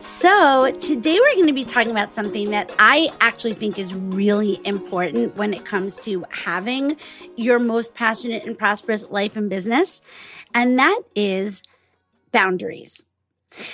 So, today we're going to be talking about something that I actually think is really important when it comes to having your most passionate and prosperous life and business, and that is boundaries.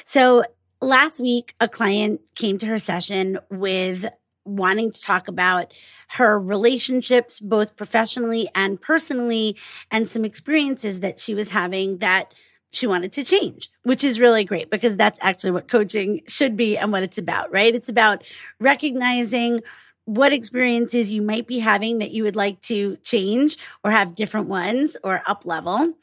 So, last week, a client came to her session with wanting to talk about her relationships, both professionally and personally, and some experiences that she was having that she wanted to change, which is really great because that's actually what coaching should be and what it's about, right? It's about recognizing what experiences you might be having that you would like to change or have different ones or up level.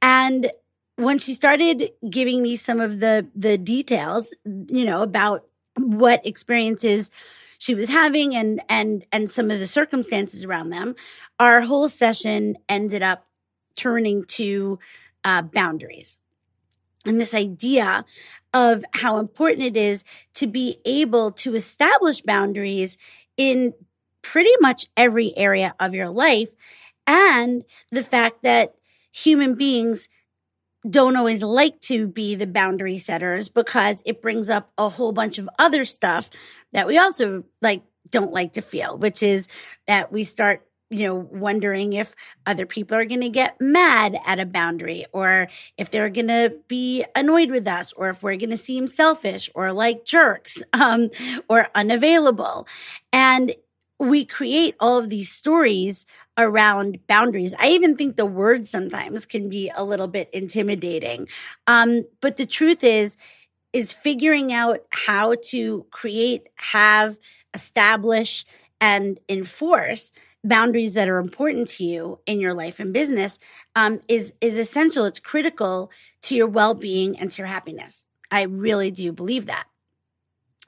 And when she started giving me some of the the details, you know, about what experiences she was having and and and some of the circumstances around them, our whole session ended up turning to uh, boundaries. And this idea of how important it is to be able to establish boundaries in pretty much every area of your life and the fact that human beings don't always like to be the boundary setters because it brings up a whole bunch of other stuff that we also like don't like to feel which is that we start you know, wondering if other people are going to get mad at a boundary or if they're going to be annoyed with us or if we're going to seem selfish or like jerks um, or unavailable. And we create all of these stories around boundaries. I even think the word sometimes can be a little bit intimidating. Um, but the truth is, is figuring out how to create, have, establish, and enforce boundaries that are important to you in your life and business um, is is essential. It's critical to your well being and to your happiness. I really do believe that.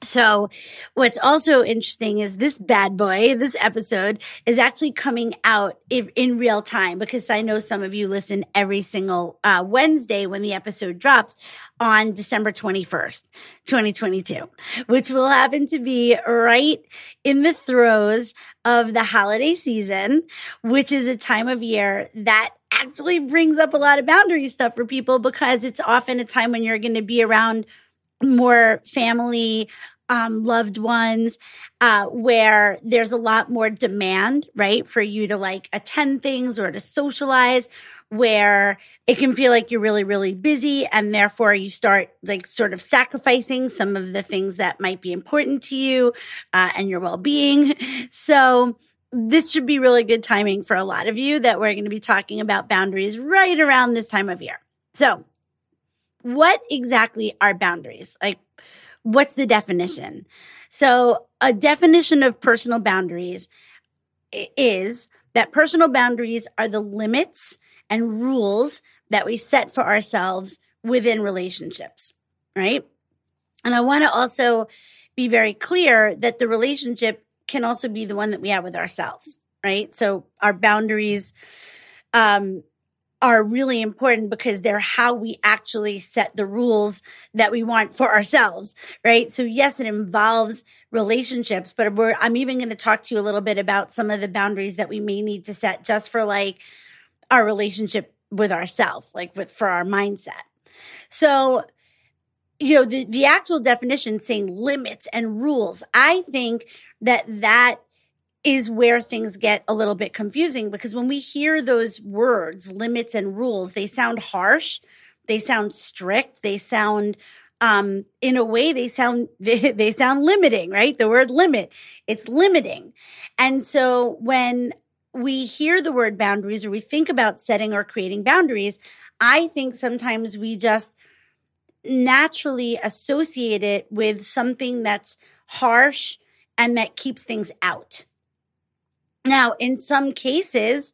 So, what's also interesting is this bad boy, this episode is actually coming out in, in real time because I know some of you listen every single uh, Wednesday when the episode drops on December 21st, 2022, which will happen to be right in the throes of the holiday season, which is a time of year that actually brings up a lot of boundary stuff for people because it's often a time when you're going to be around more family, um, loved ones, uh, where there's a lot more demand, right? For you to like attend things or to socialize, where it can feel like you're really, really busy. And therefore you start like sort of sacrificing some of the things that might be important to you, uh, and your well being. So, this should be really good timing for a lot of you that we're going to be talking about boundaries right around this time of year. So, what exactly are boundaries? Like, what's the definition? So, a definition of personal boundaries is that personal boundaries are the limits and rules that we set for ourselves within relationships, right? And I want to also be very clear that the relationship can also be the one that we have with ourselves, right? So our boundaries um, are really important because they're how we actually set the rules that we want for ourselves, right? So yes, it involves relationships, but I'm even going to talk to you a little bit about some of the boundaries that we may need to set just for like our relationship with ourselves, like with, for our mindset. So, you know, the, the actual definition saying limits and rules, I think that that is where things get a little bit confusing because when we hear those words, limits and rules, they sound harsh, they sound strict, they sound um, in a way they sound they, they sound limiting right the word limit it's limiting and so when we hear the word boundaries or we think about setting or creating boundaries i think sometimes we just naturally associate it with something that's harsh and that keeps things out now in some cases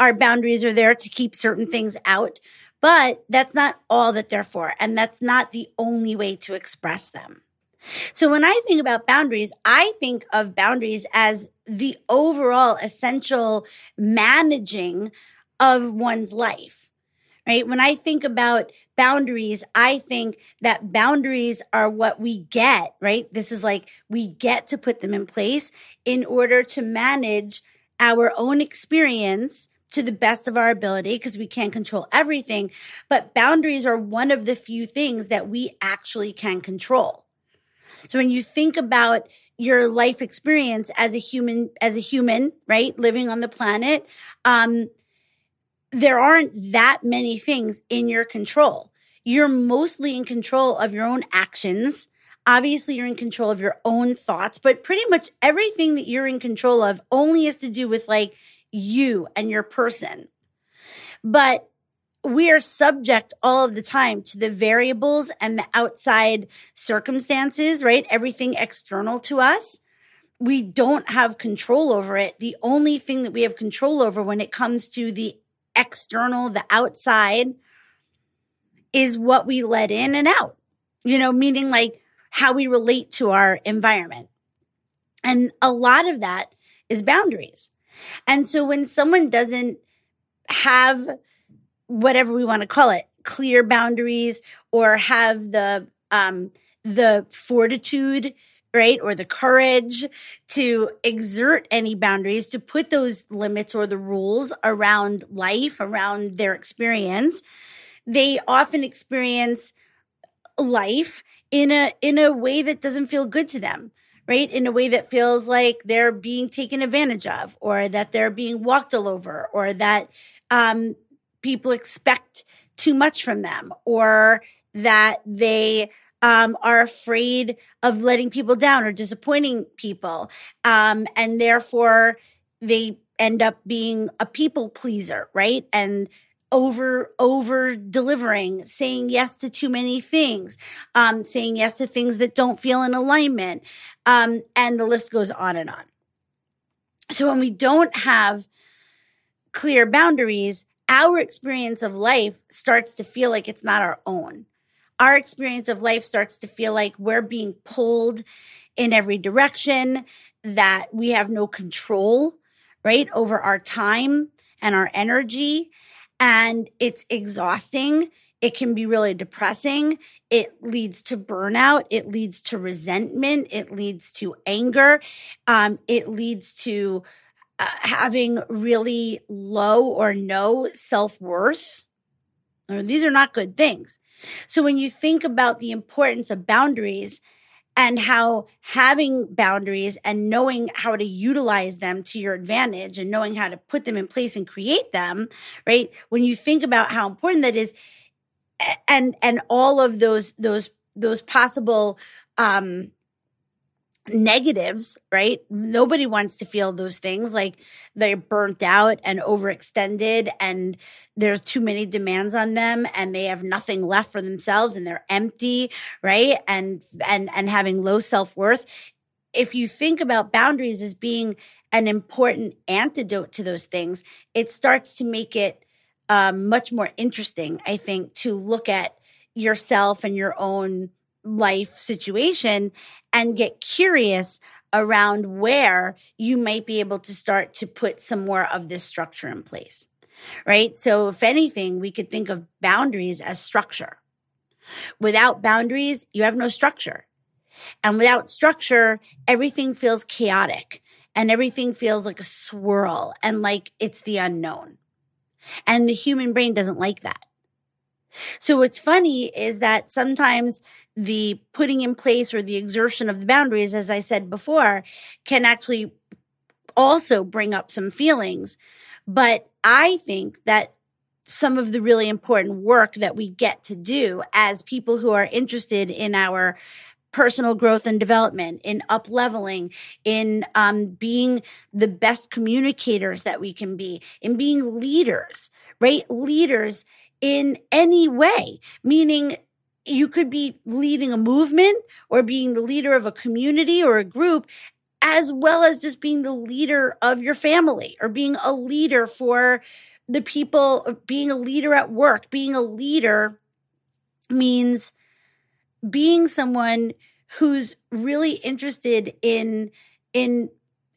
our boundaries are there to keep certain things out but that's not all that they're for. And that's not the only way to express them. So when I think about boundaries, I think of boundaries as the overall essential managing of one's life, right? When I think about boundaries, I think that boundaries are what we get, right? This is like we get to put them in place in order to manage our own experience to the best of our ability because we can't control everything. But boundaries are one of the few things that we actually can control. So when you think about your life experience as a human, as a human, right, living on the planet, um, there aren't that many things in your control. You're mostly in control of your own actions. Obviously, you're in control of your own thoughts, but pretty much everything that you're in control of only has to do with like you and your person. But we are subject all of the time to the variables and the outside circumstances, right? Everything external to us. We don't have control over it. The only thing that we have control over when it comes to the external, the outside, is what we let in and out, you know, meaning like how we relate to our environment. And a lot of that is boundaries. And so when someone doesn't have whatever we want to call it, clear boundaries or have the um the fortitude right or the courage to exert any boundaries to put those limits or the rules around life around their experience they often experience life in a in a way that doesn't feel good to them right? In a way that feels like they're being taken advantage of or that they're being walked all over or that um, people expect too much from them or that they um, are afraid of letting people down or disappointing people. Um, and therefore, they end up being a people pleaser, right? And over over delivering saying yes to too many things um, saying yes to things that don't feel in alignment um, and the list goes on and on so when we don't have clear boundaries our experience of life starts to feel like it's not our own our experience of life starts to feel like we're being pulled in every direction that we have no control right over our time and our energy and it's exhausting. It can be really depressing. It leads to burnout. It leads to resentment. It leads to anger. Um, it leads to uh, having really low or no self worth. These are not good things. So when you think about the importance of boundaries, and how having boundaries and knowing how to utilize them to your advantage and knowing how to put them in place and create them, right? When you think about how important that is and and all of those those those possible um negatives, right? Nobody wants to feel those things like they're burnt out and overextended and there's too many demands on them and they have nothing left for themselves and they're empty, right? And and and having low self-worth. If you think about boundaries as being an important antidote to those things, it starts to make it um, much more interesting, I think, to look at yourself and your own life situation and get curious around where you might be able to start to put some more of this structure in place. Right. So if anything, we could think of boundaries as structure. Without boundaries, you have no structure. And without structure, everything feels chaotic and everything feels like a swirl and like it's the unknown. And the human brain doesn't like that. So what's funny is that sometimes the putting in place or the exertion of the boundaries, as I said before, can actually also bring up some feelings. But I think that some of the really important work that we get to do as people who are interested in our personal growth and development, in up leveling, in um, being the best communicators that we can be, in being leaders, right? Leaders in any way, meaning you could be leading a movement or being the leader of a community or a group as well as just being the leader of your family or being a leader for the people, being a leader at work. Being a leader means being someone who's really interested in in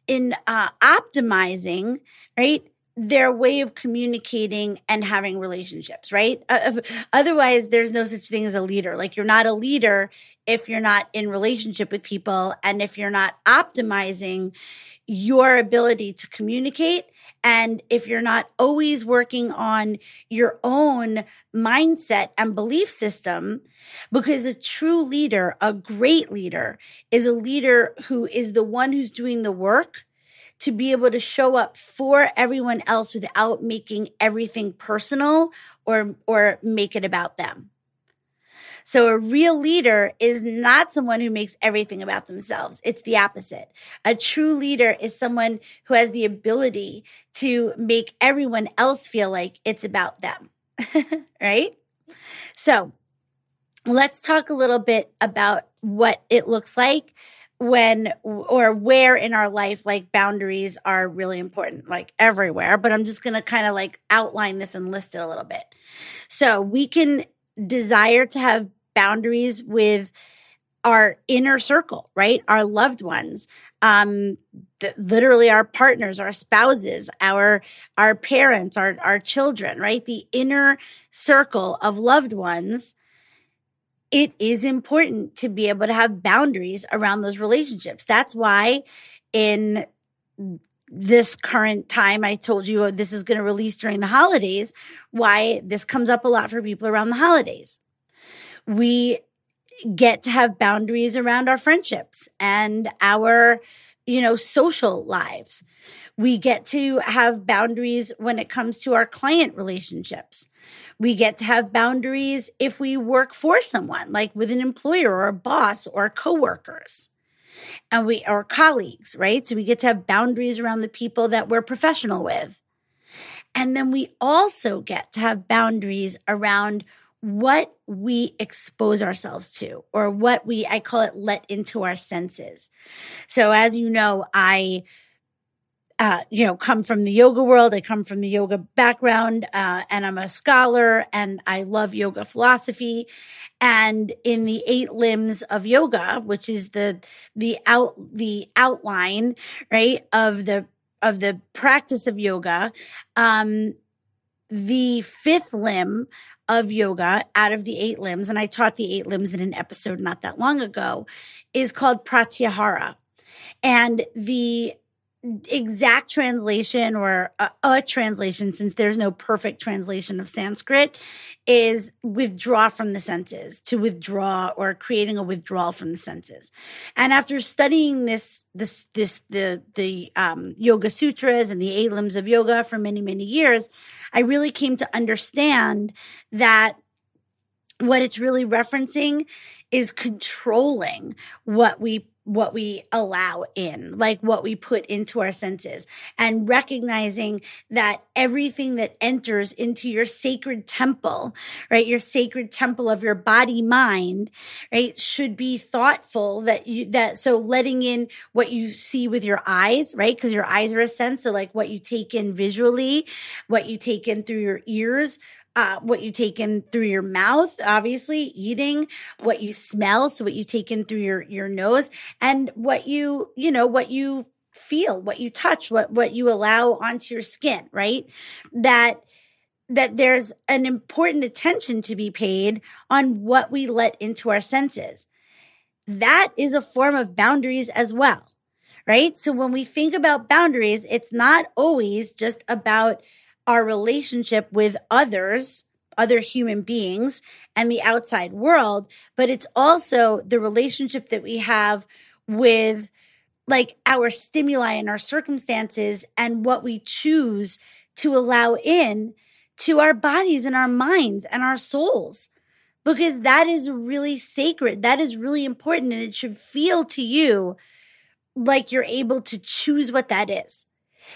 in uh, optimizing right their way of communicating and having relationships, right? Uh, otherwise, there's no such thing as a leader. Like you're not a leader if you're not in relationship with people and if you're not optimizing your ability to communicate and if you're not always working on your own mindset and belief system, because a true leader, a great leader is a leader who is the one who's doing the work to be able to show up for everyone else without making everything personal or, or make it about them. So a real leader is not someone who makes everything about themselves. It's the opposite. A true leader is someone who has the ability to make everyone else feel like it's about them. right? So let's talk a little bit about what it looks like when or where in our life like boundaries are really important like everywhere but i'm just going to kind of like outline this and list it a little bit so we can desire to have boundaries with our inner circle, right? Our loved ones, um, th- literally our partners, our spouses, our, our parents, our, our children, right? The inner circle of loved ones. It is important to be able to have boundaries around those relationships. That's why in this current time, I told you oh, this is going to release during the holidays, why this comes up a lot for people around the holidays we get to have boundaries around our friendships and our, you know, social lives. We get to have boundaries when it comes to our client relationships. We get to have boundaries if we work for someone, like with an employer or a boss or coworkers. And we are colleagues, right? So we get to have boundaries around the people that we're professional with. And then we also get to have boundaries around what we expose ourselves to or what we, I call it let into our senses. So as you know, I, uh, you know, come from the yoga world. I come from the yoga background, uh, and I'm a scholar and I love yoga philosophy. And in the eight limbs of yoga, which is the, the out, the outline, right, of the, of the practice of yoga, um, the fifth limb of yoga out of the eight limbs, and I taught the eight limbs in an episode not that long ago, is called Pratyahara. And the exact translation or a, a, translation, since there's no perfect translation of Sanskrit, is withdraw from the senses, to withdraw or creating a withdrawal from the senses. And after studying this, this, this, the, the, um, yoga sutras and the eight limbs of yoga for many, many years, I really came to understand that what it's really referencing is controlling what we what we allow in, like what we put into our senses, and recognizing that everything that enters into your sacred temple, right, your sacred temple of your body mind, right, should be thoughtful that you, that, so letting in what you see with your eyes, right, because your eyes are a sense. So, like what you take in visually, what you take in through your ears, uh, what you take in through your mouth, obviously eating, what you smell. So what you take in through your, your nose and what you, you know, what you feel, what you touch, what, what you allow onto your skin, right? That, that there's an important attention to be paid on what we let into our senses. That is a form of boundaries as well, right? So when we think about boundaries, it's not always just about our relationship with others, other human beings and the outside world, but it's also the relationship that we have with like our stimuli and our circumstances and what we choose to allow in to our bodies and our minds and our souls because that is really sacred. That is really important. And it should feel to you like you're able to choose what that is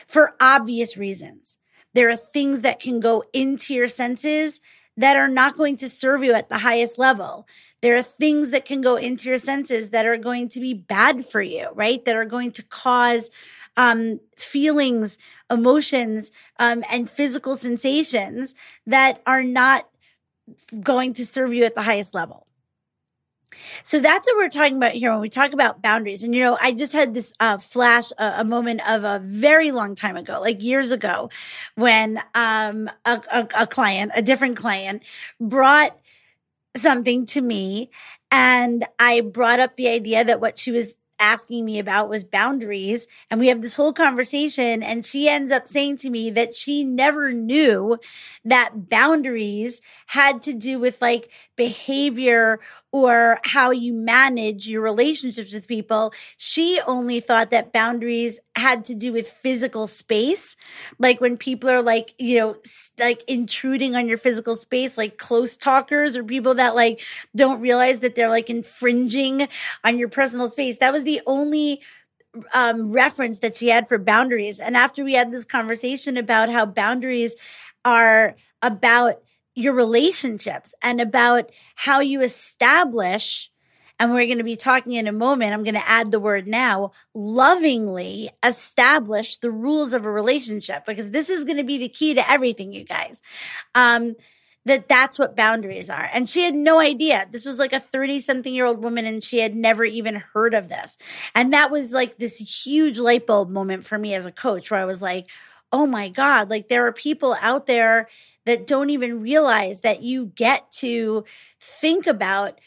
for obvious reasons. There are things that can go into your senses that are not going to serve you at the highest level. There are things that can go into your senses that are going to be bad for you, right? That are going to cause um, feelings, emotions, um, and physical sensations that are not going to serve you at the highest level. So that's what we're talking about here when we talk about boundaries. And you know, I just had this uh, flash, uh, a moment of a very long time ago, like years ago, when um, a, a, a client, a different client, brought something to me, and I brought up the idea that what she was asking me about was boundaries. And we have this whole conversation and she ends up saying to me that she never knew that boundaries had to do with like behavior or how you manage your relationships with people. She only thought that boundaries had to do with physical space. Like when people are like, you know, like intruding on your physical space, like close talkers or people that like don't realize that they're like infringing on your personal space. That was the only um, reference that she had for boundaries. And after we had this conversation about how boundaries are about your relationships and about how you establish and we're going to be talking in a moment. I'm going to add the word now lovingly establish the rules of a relationship because this is going to be the key to everything, you guys. Um, that that's what boundaries are. And she had no idea. This was like a 30 something year old woman and she had never even heard of this. And that was like this huge light bulb moment for me as a coach where I was like, oh my God, like there are people out there that don't even realize that you get to think about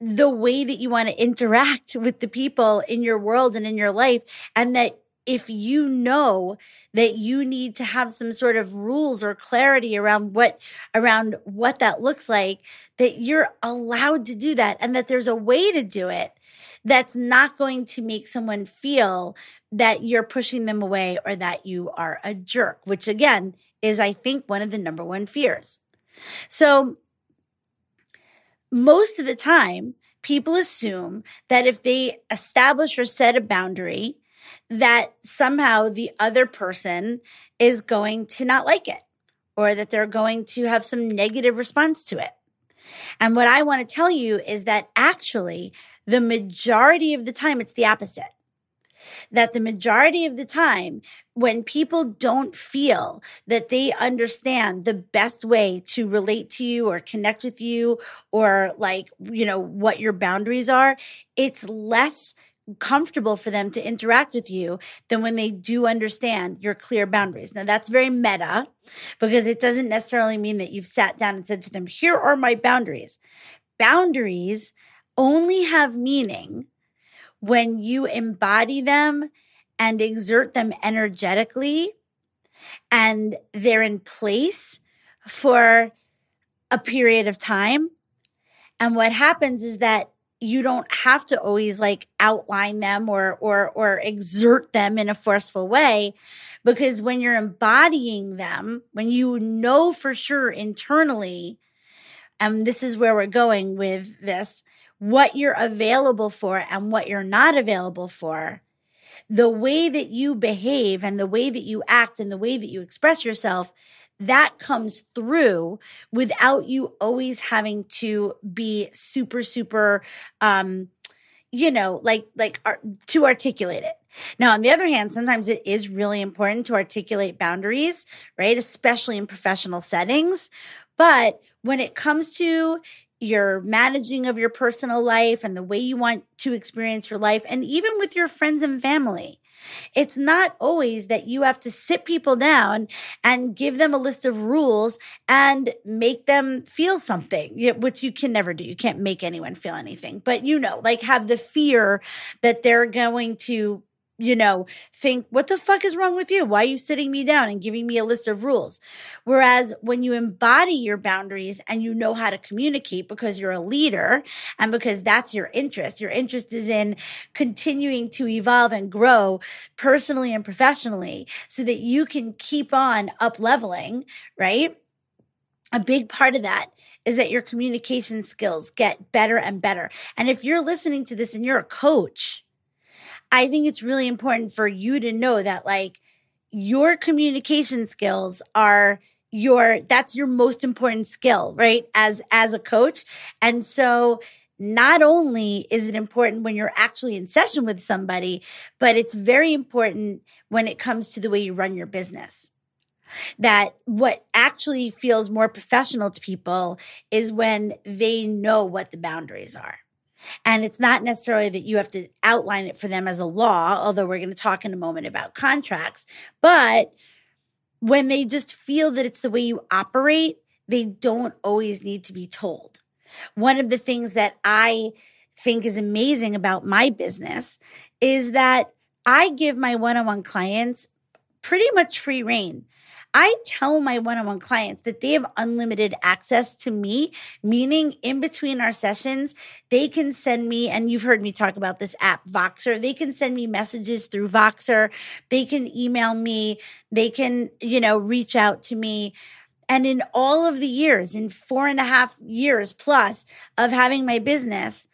the way that you want to interact with the people in your world and in your life. And that if you know that you need to have some sort of rules or clarity around what around what that looks like that you're allowed to do that and that there's a way to do it that's not going to make someone feel that you're pushing them away or that you are a jerk which again is, I think, one of the number one fears. So most of the time, people assume that if they establish or set a boundary, that somehow the other person is going to not like it or that they're going to have some negative response to it. And what I want to tell you is that actually, the majority of the time, it's the opposite that the majority of the time, when people don't feel that they understand the best way to relate to you or connect with you or like, you know, what your boundaries are, it's less comfortable for them to interact with you than when they do understand your clear boundaries. Now that's very meta because it doesn't necessarily mean that you've sat down and said to them, here are my boundaries. Boundaries only have meaning when you embody them and exert them energetically and they're in place for a period of time. And what happens is that you don't have to always like outline them or or or exert them in a forceful way because when you're embodying them when you know for sure internally and this is where we're going with this what you're available for and what you're not available for, the way that you behave and the way that you act and the way that you express yourself, that comes through without you always having to be super, super, um, you know, like, like uh, to articulate it. Now, on the other hand, sometimes it is really important to articulate boundaries, right? Especially in professional settings. But when it comes to your managing of your personal life and the way you want to experience your life, and even with your friends and family. It's not always that you have to sit people down and give them a list of rules and make them feel something, which you can never do. You can't make anyone feel anything, but you know, like have the fear that they're going to you know, think, what the fuck is wrong with you? Why are you sitting me down and giving me a list of rules? Whereas when you embody your boundaries and you know how to communicate because you're a leader and because that's your interest, your interest is in continuing to evolve and grow personally and professionally so that you can keep on up leveling, right? a big part of that is that your communication skills get better and better. And if you're listening to this and you're a coach, I think it's really important for you to know that like your communication skills are your that's your most important skill, right? As as a coach. And so not only is it important when you're actually in session with somebody, but it's very important when it comes to the way you run your business that what actually feels more professional to people is when they know what the boundaries are. And it's not necessarily that you have to outline it for them as a law, although we're going to talk in a moment about contracts, but when they just feel that it's the way you operate, they don't always need to be told. One of the things that I think is amazing about my business is that I give my one on one clients pretty much free reign. I tell my one on one clients that they have unlimited access to me, meaning in between our sessions, they can send me, and you've heard me talk about this app, Voxer. They can send me messages through Voxer. They can email me. They can, you know, reach out to me. And in all of the years, in four and a half years plus of having my business,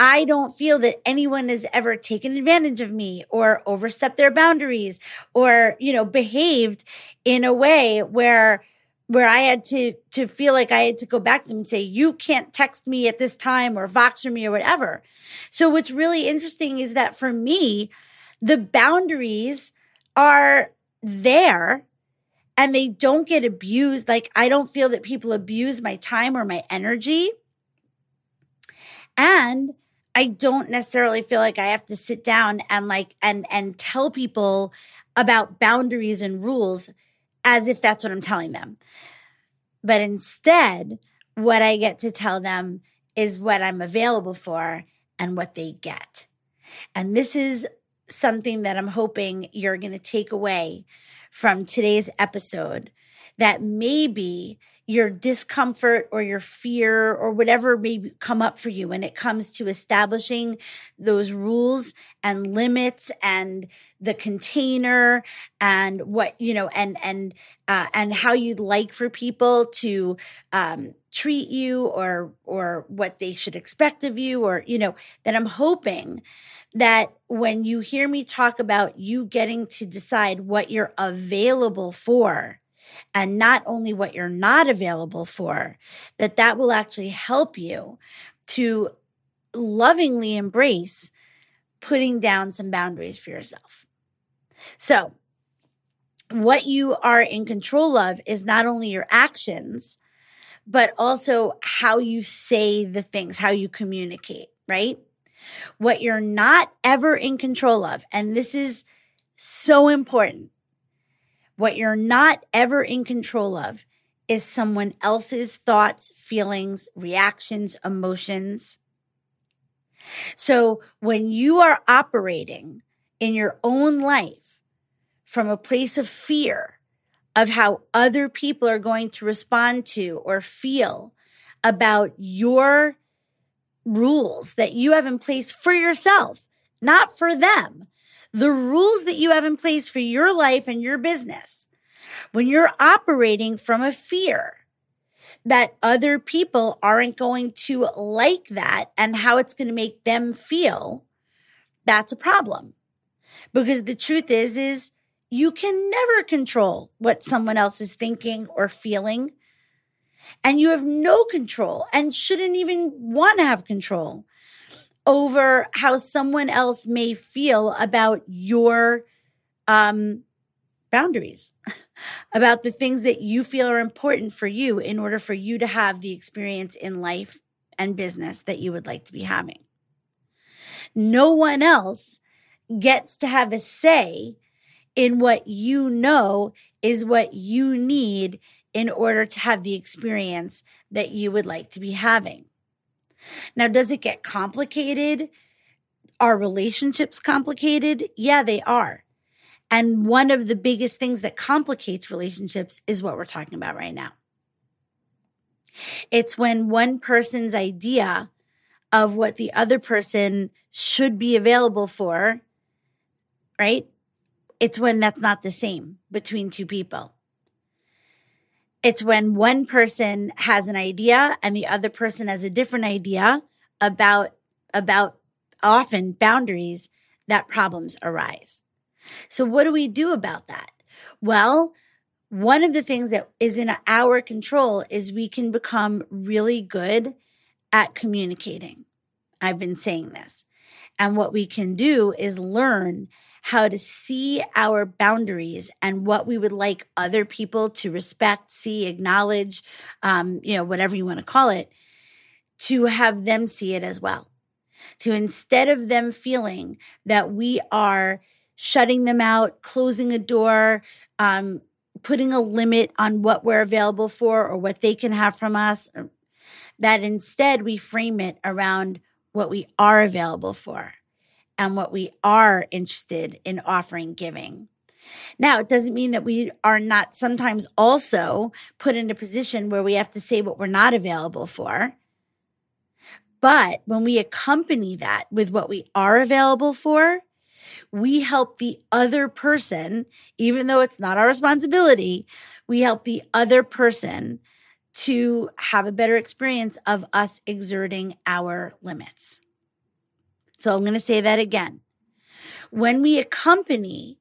I don't feel that anyone has ever taken advantage of me or overstepped their boundaries or, you know, behaved in a way where where I had to to feel like I had to go back to them and say, you can't text me at this time or Voxer me or whatever. So what's really interesting is that for me, the boundaries are there and they don't get abused. Like I don't feel that people abuse my time or my energy. And I don't necessarily feel like I have to sit down and like and and tell people about boundaries and rules as if that's what I'm telling them. But instead, what I get to tell them is what I'm available for and what they get. And this is something that I'm hoping you're going to take away from today's episode that maybe your discomfort or your fear or whatever may come up for you when it comes to establishing those rules and limits and the container and what you know and and uh, and how you'd like for people to um, treat you or or what they should expect of you or you know that i'm hoping that when you hear me talk about you getting to decide what you're available for and not only what you're not available for, that that will actually help you to lovingly embrace putting down some boundaries for yourself. So, what you are in control of is not only your actions, but also how you say the things, how you communicate, right? What you're not ever in control of, and this is so important, what you're not ever in control of is someone else's thoughts, feelings, reactions, emotions. So when you are operating in your own life from a place of fear of how other people are going to respond to or feel about your rules that you have in place for yourself, not for them, the rules that you have in place for your life and your business, when you're operating from a fear that other people aren't going to like that and how it's going to make them feel, that's a problem. Because the truth is, is you can never control what someone else is thinking or feeling. And you have no control and shouldn't even want to have control over how someone else may feel about your um, boundaries, about the things that you feel are important for you in order for you to have the experience in life and business that you would like to be having. No one else gets to have a say in what you know is what you need in order to have the experience that you would like to be having. Now, does it get complicated? Are relationships complicated? Yeah, they are. And one of the biggest things that complicates relationships is what we're talking about right now. It's when one person's idea of what the other person should be available for, right? It's when that's not the same between two people. It's when one person has an idea and the other person has a different idea about, about often boundaries that problems arise. So what do we do about that? Well, one of the things that is in our control is we can become really good at communicating. I've been saying this. And what we can do is learn how to see our boundaries and what we would like other people to respect, see, acknowledge, um, you know, whatever you want to call it, to have them see it as well. To instead of them feeling that we are shutting them out, closing a door, um, putting a limit on what we're available for or what they can have from us, that instead we frame it around what we are available for and what we are interested in offering giving. Now, it doesn't mean that we are not sometimes also put in a position where we have to say what we're not available for. But when we accompany that with what we are available for, we help the other person, even though it's not our responsibility, we help the other person to have a better experience of us exerting our limits. So I'm going to say that again. When we accompany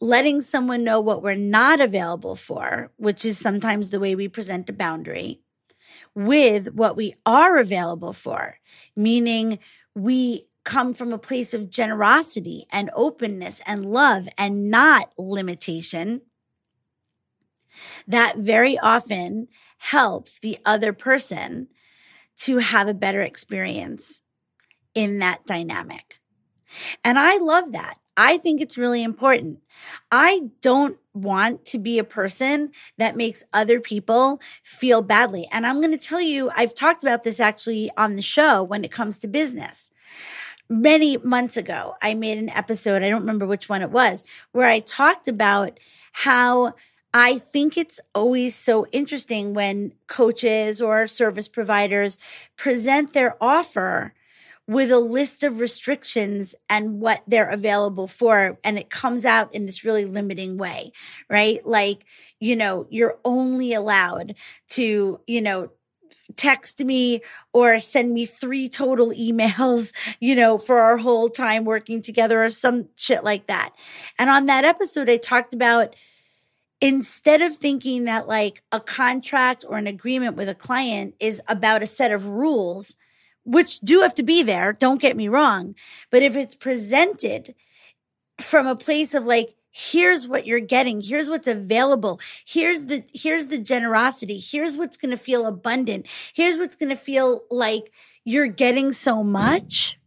letting someone know what we're not available for, which is sometimes the way we present a boundary, with what we are available for, meaning we come from a place of generosity and openness and love and not limitation, that very often helps the other person to have a better experience in that dynamic. And I love that. I think it's really important. I don't want to be a person that makes other people feel badly. And I'm going to tell you, I've talked about this actually on the show when it comes to business. Many months ago, I made an episode, I don't remember which one it was, where I talked about how I think it's always so interesting when coaches or service providers present their offer with a list of restrictions and what they're available for. And it comes out in this really limiting way, right? Like, you know, you're only allowed to, you know, text me or send me three total emails, you know, for our whole time working together or some shit like that. And on that episode, I talked about instead of thinking that like a contract or an agreement with a client is about a set of rules, which do have to be there. Don't get me wrong. But if it's presented from a place of like, here's what you're getting. Here's what's available. Here's the, here's the generosity. Here's what's going to feel abundant. Here's what's going to feel like you're getting so much.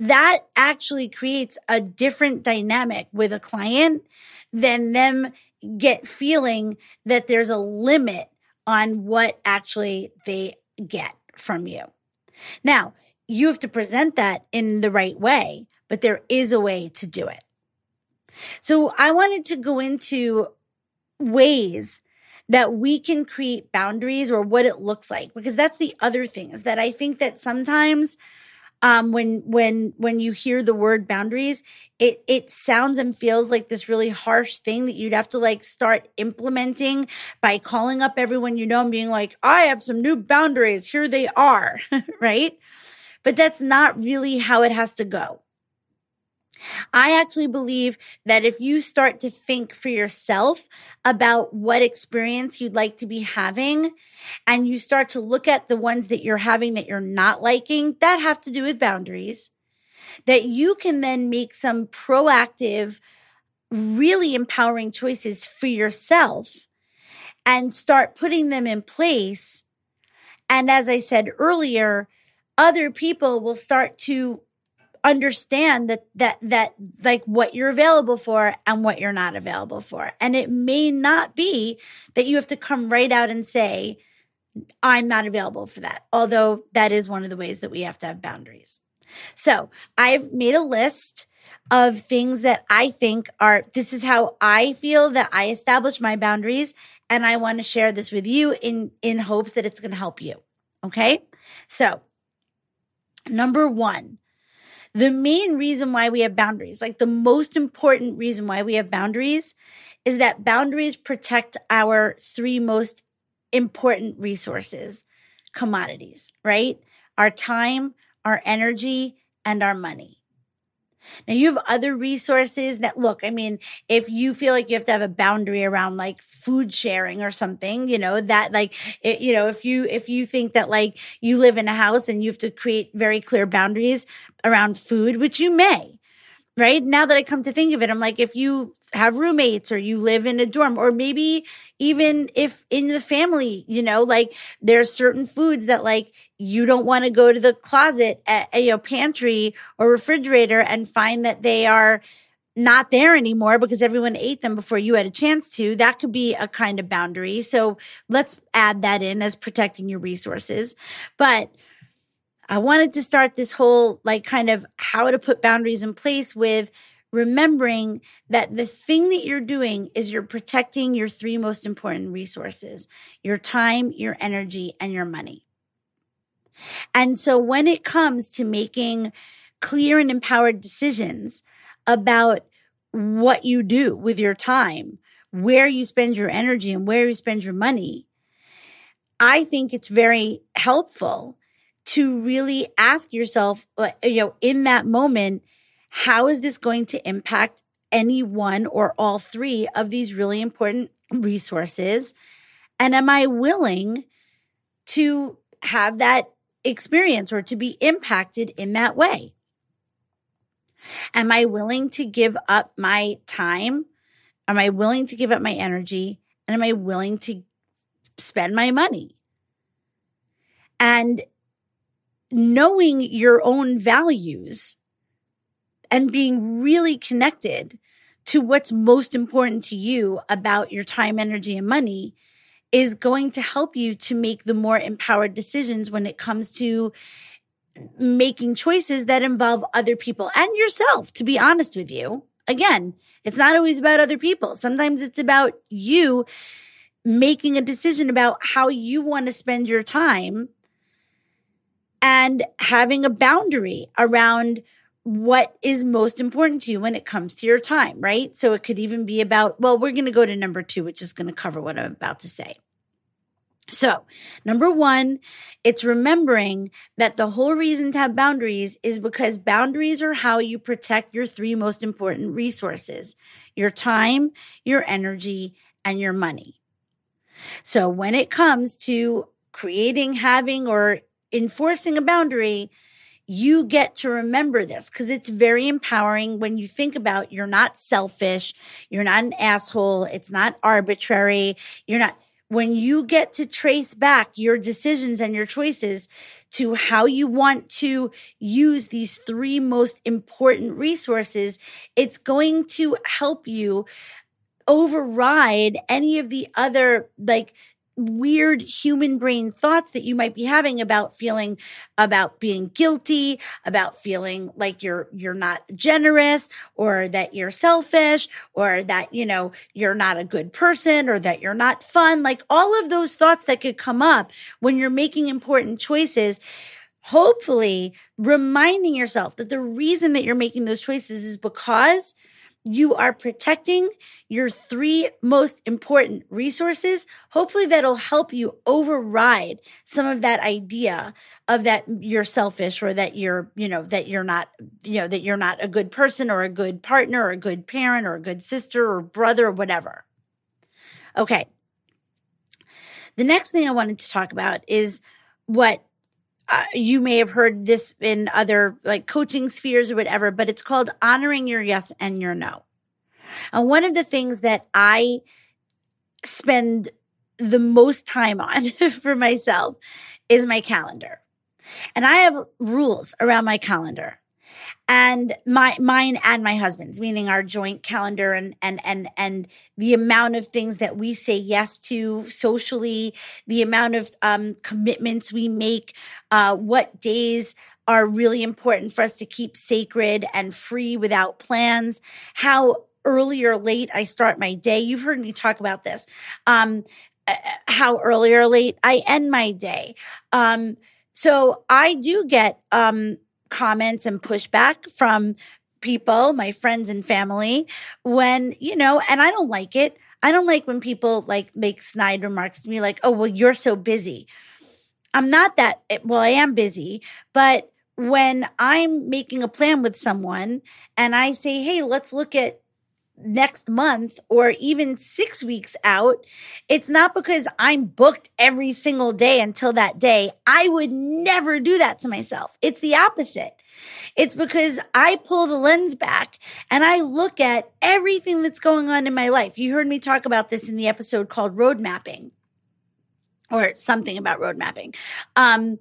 That actually creates a different dynamic with a client than them get feeling that there's a limit on what actually they get from you. Now, you have to present that in the right way, but there is a way to do it. So I wanted to go into ways that we can create boundaries or what it looks like, because that's the other thing is that I think that sometimes um, when when when you hear the word boundaries, it it sounds and feels like this really harsh thing that you'd have to like start implementing by calling up everyone you know and being like, I have some new boundaries. Here they are, right? But that's not really how it has to go. I actually believe that if you start to think for yourself about what experience you'd like to be having and you start to look at the ones that you're having that you're not liking, that have to do with boundaries, that you can then make some proactive, really empowering choices for yourself and start putting them in place. And as I said earlier, other people will start to understand that that that like what you're available for and what you're not available for. And it may not be that you have to come right out and say i'm not available for that although that is one of the ways that we have to have boundaries. So i've made a list of things that i think are this is how i feel that i establish my boundaries and i want to share this with you in in hopes that it's going to help you okay? So number 1 the main reason why we have boundaries, like the most important reason why we have boundaries is that boundaries protect our three most important resources, commodities, right? Our time, our energy, and our money. Now you have other resources that look, I mean, if you feel like you have to have a boundary around like food sharing or something, you know, that like, it, you know, if you, if you think that like you live in a house and you have to create very clear boundaries around food, which you may, right? Now that I come to think of it, I'm like, if you have roommates or you live in a dorm or maybe even if in the family, you know, like there's certain foods that like you don't want to go to the closet at, you know, pantry or refrigerator and find that they are not there anymore because everyone ate them before you had a chance to. That could be a kind of boundary. So let's add that in as protecting your resources. But I wanted to start this whole like kind of how to put boundaries in place with remembering that the thing that you're doing is you're protecting your three most important resources your time, your energy, and your money. And so when it comes to making clear and empowered decisions about what you do with your time, where you spend your energy and where you spend your money, I think it's very helpful to really ask yourself, uh, you know, in that moment, how is this going to impact any one or all three of these really important resources? And am I willing to have that experience or to be impacted in that way? Am I willing to give up my time? Am I willing to give up my energy? And am I willing to spend my money? And knowing your own values and being really connected to what's most important to you about your time, energy, and money is going to help you to make the more empowered decisions when it comes to making choices that involve other people and yourself, to be honest with you. Again, it's not always about other people. Sometimes it's about you making a decision about how you want to spend your time and having a boundary around what is most important to you when it comes to your time, right? So it could even be about, well, we're going to go to number two, which is going to cover what I'm about to say. So, number one, it's remembering that the whole reason to have boundaries is because boundaries are how you protect your three most important resources your time, your energy, and your money. So, when it comes to creating, having, or enforcing a boundary, you get to remember this because it's very empowering when you think about you're not selfish, you're not an asshole, it's not arbitrary, you're not when you get to trace back your decisions and your choices to how you want to use these three most important resources, it's going to help you override any of the other like weird human brain thoughts that you might be having about feeling about being guilty about feeling like you're you're not generous or that you're selfish or that you know you're not a good person or that you're not fun. Like all of those thoughts that could come up when you're making important choices hopefully reminding yourself that the reason that you're making those choices is because you are protecting your three most important resources. Hopefully that'll help you override some of that idea of that you're selfish or that you're, you know, that you're not, you know, that you're not a good person or a good partner or a good parent or a good sister or brother or whatever. Okay. The next thing I wanted to talk about is what uh, you may have heard this in other like coaching spheres or whatever, but it's called honoring your yes and your no. And one of the things that I spend the most time on for myself is my calendar. And I have rules around my calendar and my mine and my husband's meaning our joint calendar and and and and the amount of things that we say yes to socially the amount of um, commitments we make uh, what days are really important for us to keep sacred and free without plans how early or late i start my day. You've heard me talk about this. Um, uh, how early or late i end my day. Um, so i do get um, comments and pushback from people, my friends and family, when, you know, and I don't like it. I don't like when people like make snide remarks to me like, oh, well, you're so busy. I'm not that, eh, well, I am busy, but when I'm making a plan with someone and I say, hey, let's look at next month or even six weeks out, it's not because I'm booked every single day until that day. I would never do that to myself. It's the opposite. It's because I pull the lens back and I look at everything that's going on in my life. You heard me talk about this in the episode called road mapping or something about road mapping. Um,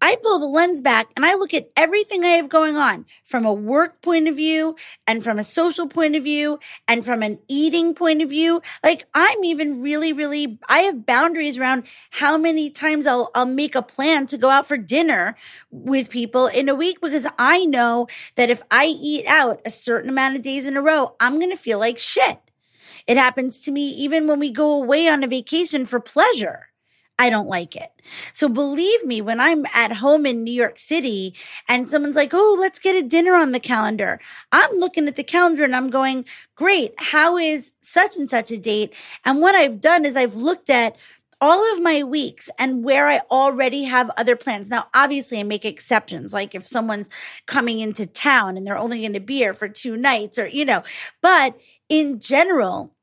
I pull the lens back and I look at everything I have going on from a work point of view and from a social point of view and from an eating point of view. Like I'm even really, really, I have boundaries around how many times I'll, I'll make a plan to go out for dinner with people in a week because I know that if I eat out a certain amount of days in a row, I'm going to feel like shit. It happens to me even when we go away on a vacation for pleasure. I don't like it. So believe me, when I'm at home in New York City and someone's like, Oh, let's get a dinner on the calendar. I'm looking at the calendar and I'm going, great. How is such and such a date? And what I've done is I've looked at all of my weeks and where I already have other plans. Now, obviously I make exceptions. Like if someone's coming into town and they're only going to be here for two nights or, you know, but in general,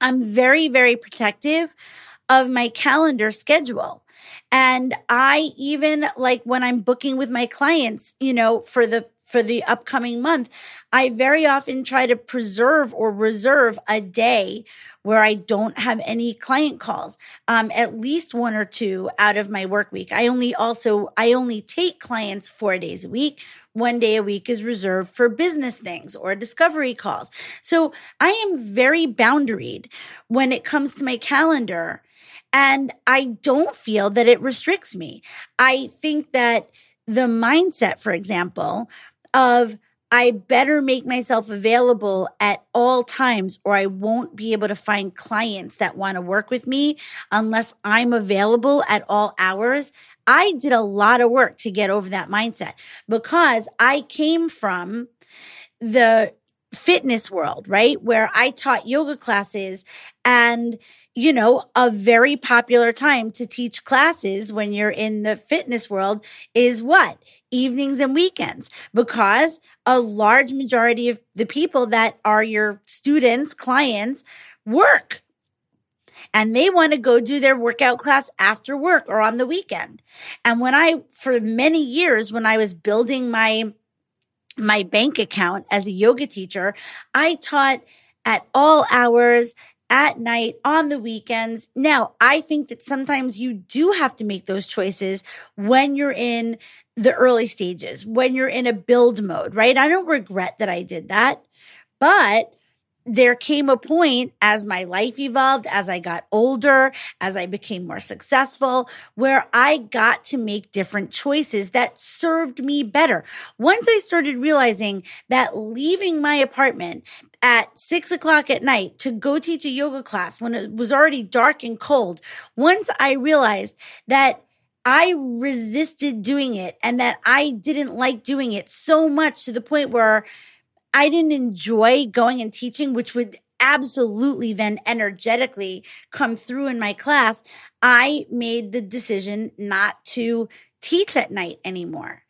I'm very, very protective of my calendar schedule. And I even like when I'm booking with my clients, you know, for the for the upcoming month, I very often try to preserve or reserve a day where I don't have any client calls, um, at least one or two out of my work week. I only also, I only take clients four days a week. One day a week is reserved for business things or discovery calls. So I am very boundaried when it comes to my calendar and I don't feel that it restricts me. I think that the mindset, for example, of I better make myself available at all times or I won't be able to find clients that want to work with me unless I'm available at all hours. I did a lot of work to get over that mindset because I came from the fitness world, right? Where I taught yoga classes and you know, a very popular time to teach classes when you're in the fitness world is what? Evenings and weekends, because a large majority of the people that are your students, clients, work. And they want to go do their workout class after work or on the weekend. And when I, for many years, when I was building my, my bank account as a yoga teacher, I taught at all hours at night, on the weekends. Now, I think that sometimes you do have to make those choices when you're in the early stages, when you're in a build mode, right? I don't regret that I did that, but there came a point as my life evolved, as I got older, as I became more successful, where I got to make different choices that served me better. Once I started realizing that leaving my apartment at six o'clock at night to go teach a yoga class when it was already dark and cold, once I realized that I resisted doing it and that I didn't like doing it so much to the point where I didn't enjoy going and teaching, which would absolutely then energetically come through in my class. I made the decision not to teach at night anymore.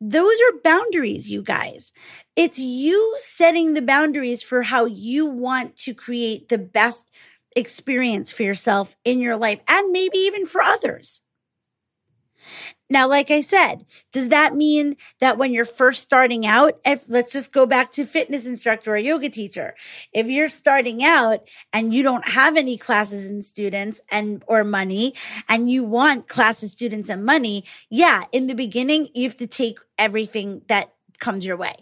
Those are boundaries, you guys. It's you setting the boundaries for how you want to create the best experience for yourself in your life and maybe even for others. Now, like I said, does that mean that when you're first starting out, if let's just go back to fitness instructor or yoga teacher, if you're starting out and you don't have any classes and students and or money and you want classes, students and money, yeah, in the beginning, you have to take everything that comes your way.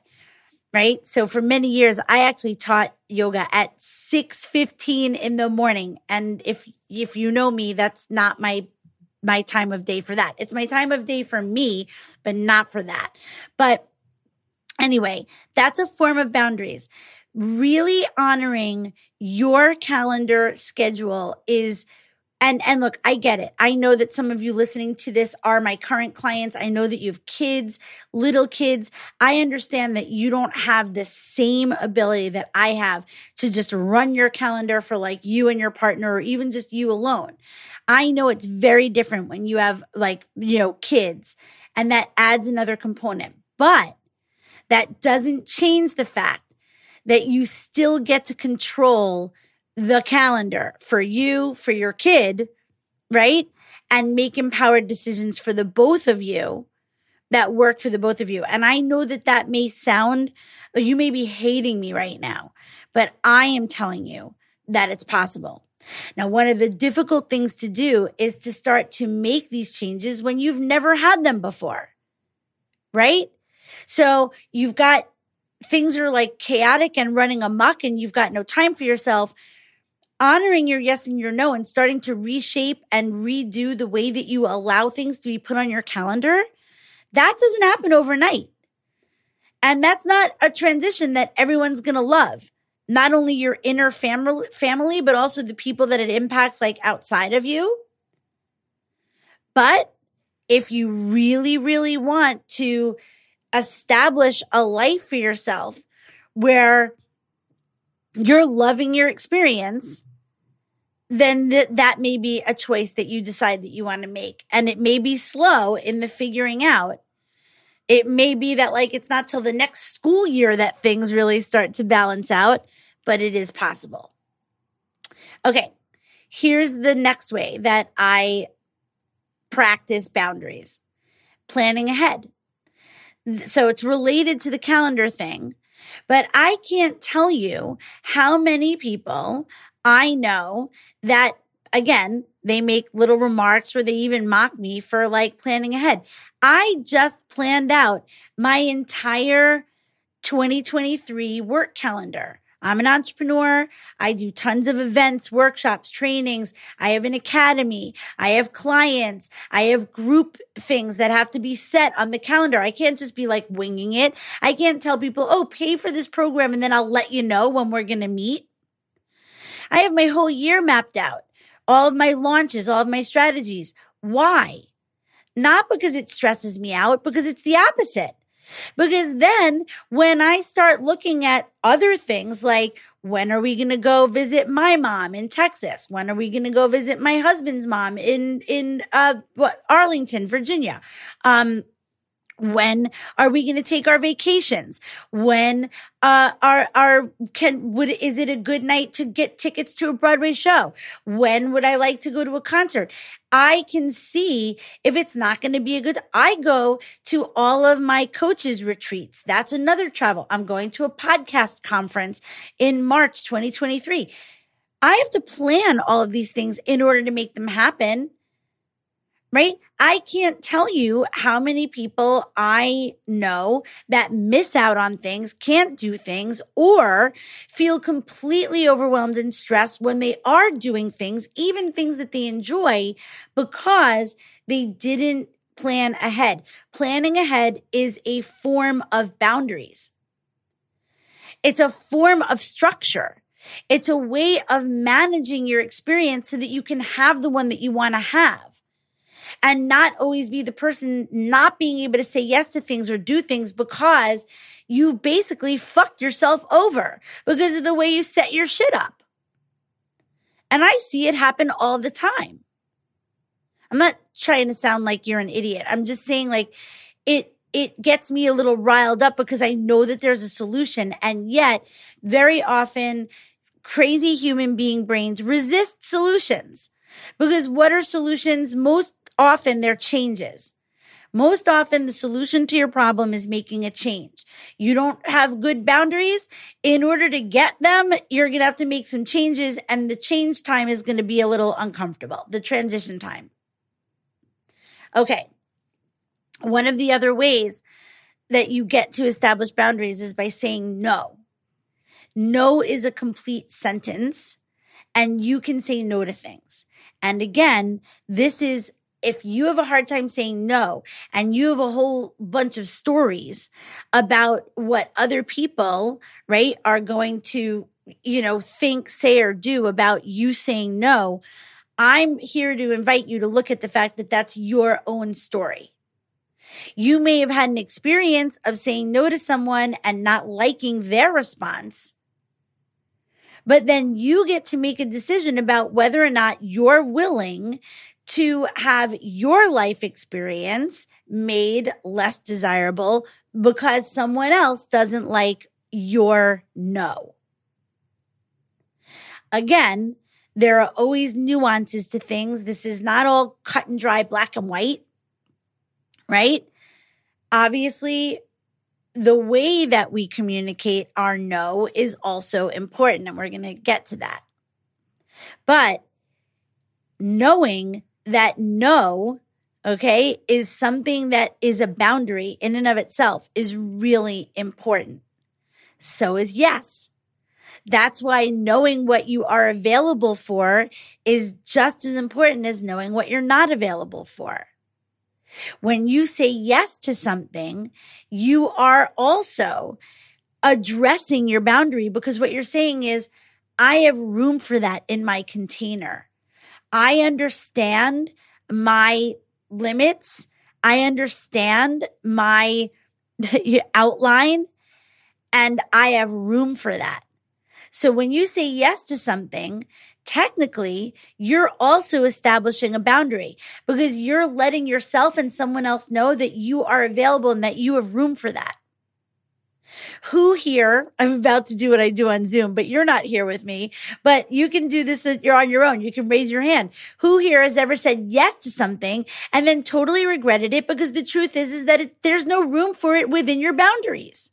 Right. So for many years, I actually taught yoga at 615 in the morning. And if, if you know me, that's not my my time of day for that. It's my time of day for me, but not for that. But anyway, that's a form of boundaries. Really honoring your calendar schedule is and and look, I get it. I know that some of you listening to this are my current clients. I know that you have kids, little kids. I understand that you don't have the same ability that I have to just run your calendar for like you and your partner or even just you alone. I know it's very different when you have like, you know, kids and that adds another component. But that doesn't change the fact that you still get to control the calendar for you, for your kid, right? And make empowered decisions for the both of you that work for the both of you. And I know that that may sound, you may be hating me right now, but I am telling you that it's possible. Now, one of the difficult things to do is to start to make these changes when you've never had them before, right? So you've got things are like chaotic and running amok and you've got no time for yourself honoring your yes and your no and starting to reshape and redo the way that you allow things to be put on your calendar, that doesn't happen overnight. And that's not a transition that everyone's going to love. Not only your inner family, but also the people that it impacts like outside of you. But if you really, really want to establish a life for yourself where you're loving your experience, then th- that may be a choice that you decide that you want to make. And it may be slow in the figuring out. It may be that like it's not till the next school year that things really start to balance out, but it is possible. Okay. Here's the next way that I practice boundaries. Planning ahead. So it's related to the calendar thing, but I can't tell you how many people I know that again, they make little remarks or they even mock me for like planning ahead. I just planned out my entire 2023 work calendar. I'm an entrepreneur. I do tons of events, workshops, trainings. I have an academy. I have clients. I have group things that have to be set on the calendar. I can't just be like winging it. I can't tell people, oh, pay for this program and then I'll let you know when we're going to meet. I have my whole year mapped out, all of my launches, all of my strategies. Why? Not because it stresses me out, because it's the opposite. Because then when I start looking at other things like when are we going to go visit my mom in Texas? When are we going to go visit my husband's mom in in uh what Arlington, Virginia? Um when are we going to take our vacations? When uh, are are can would is it a good night to get tickets to a Broadway show? When would I like to go to a concert? I can see if it's not going to be a good. I go to all of my coaches retreats. That's another travel. I'm going to a podcast conference in March 2023. I have to plan all of these things in order to make them happen right? I can't tell you how many people I know that miss out on things, can't do things, or feel completely overwhelmed and stressed when they are doing things, even things that they enjoy, because they didn't plan ahead. Planning ahead is a form of boundaries. It's a form of structure. It's a way of managing your experience so that you can have the one that you want to have and not always be the person not being able to say yes to things or do things because you basically fucked yourself over because of the way you set your shit up. And I see it happen all the time. I'm not trying to sound like you're an idiot. I'm just saying like it it gets me a little riled up because I know that there's a solution and yet very often crazy human being brains resist solutions. Because what are solutions? Most often they're changes. Most often the solution to your problem is making a change. You don't have good boundaries. In order to get them, you're going to have to make some changes and the change time is going to be a little uncomfortable. The transition time. Okay. One of the other ways that you get to establish boundaries is by saying no. No is a complete sentence and you can say no to things. And again, this is if you have a hard time saying no and you have a whole bunch of stories about what other people, right, are going to, you know, think, say, or do about you saying no, I'm here to invite you to look at the fact that that's your own story. You may have had an experience of saying no to someone and not liking their response. But then you get to make a decision about whether or not you're willing to have your life experience made less desirable because someone else doesn't like your no. Again, there are always nuances to things. This is not all cut and dry, black and white, right? Obviously, the way that we communicate our no is also important, and we're going to get to that. But knowing that no, okay, is something that is a boundary in and of itself is really important. So is yes. That's why knowing what you are available for is just as important as knowing what you're not available for. When you say yes to something, you are also addressing your boundary because what you're saying is, I have room for that in my container. I understand my limits. I understand my outline and I have room for that. So when you say yes to something, technically you're also establishing a boundary because you're letting yourself and someone else know that you are available and that you have room for that. Who here, I'm about to do what I do on Zoom, but you're not here with me, but you can do this. You're on your own. You can raise your hand. Who here has ever said yes to something and then totally regretted it because the truth is, is that it, there's no room for it within your boundaries.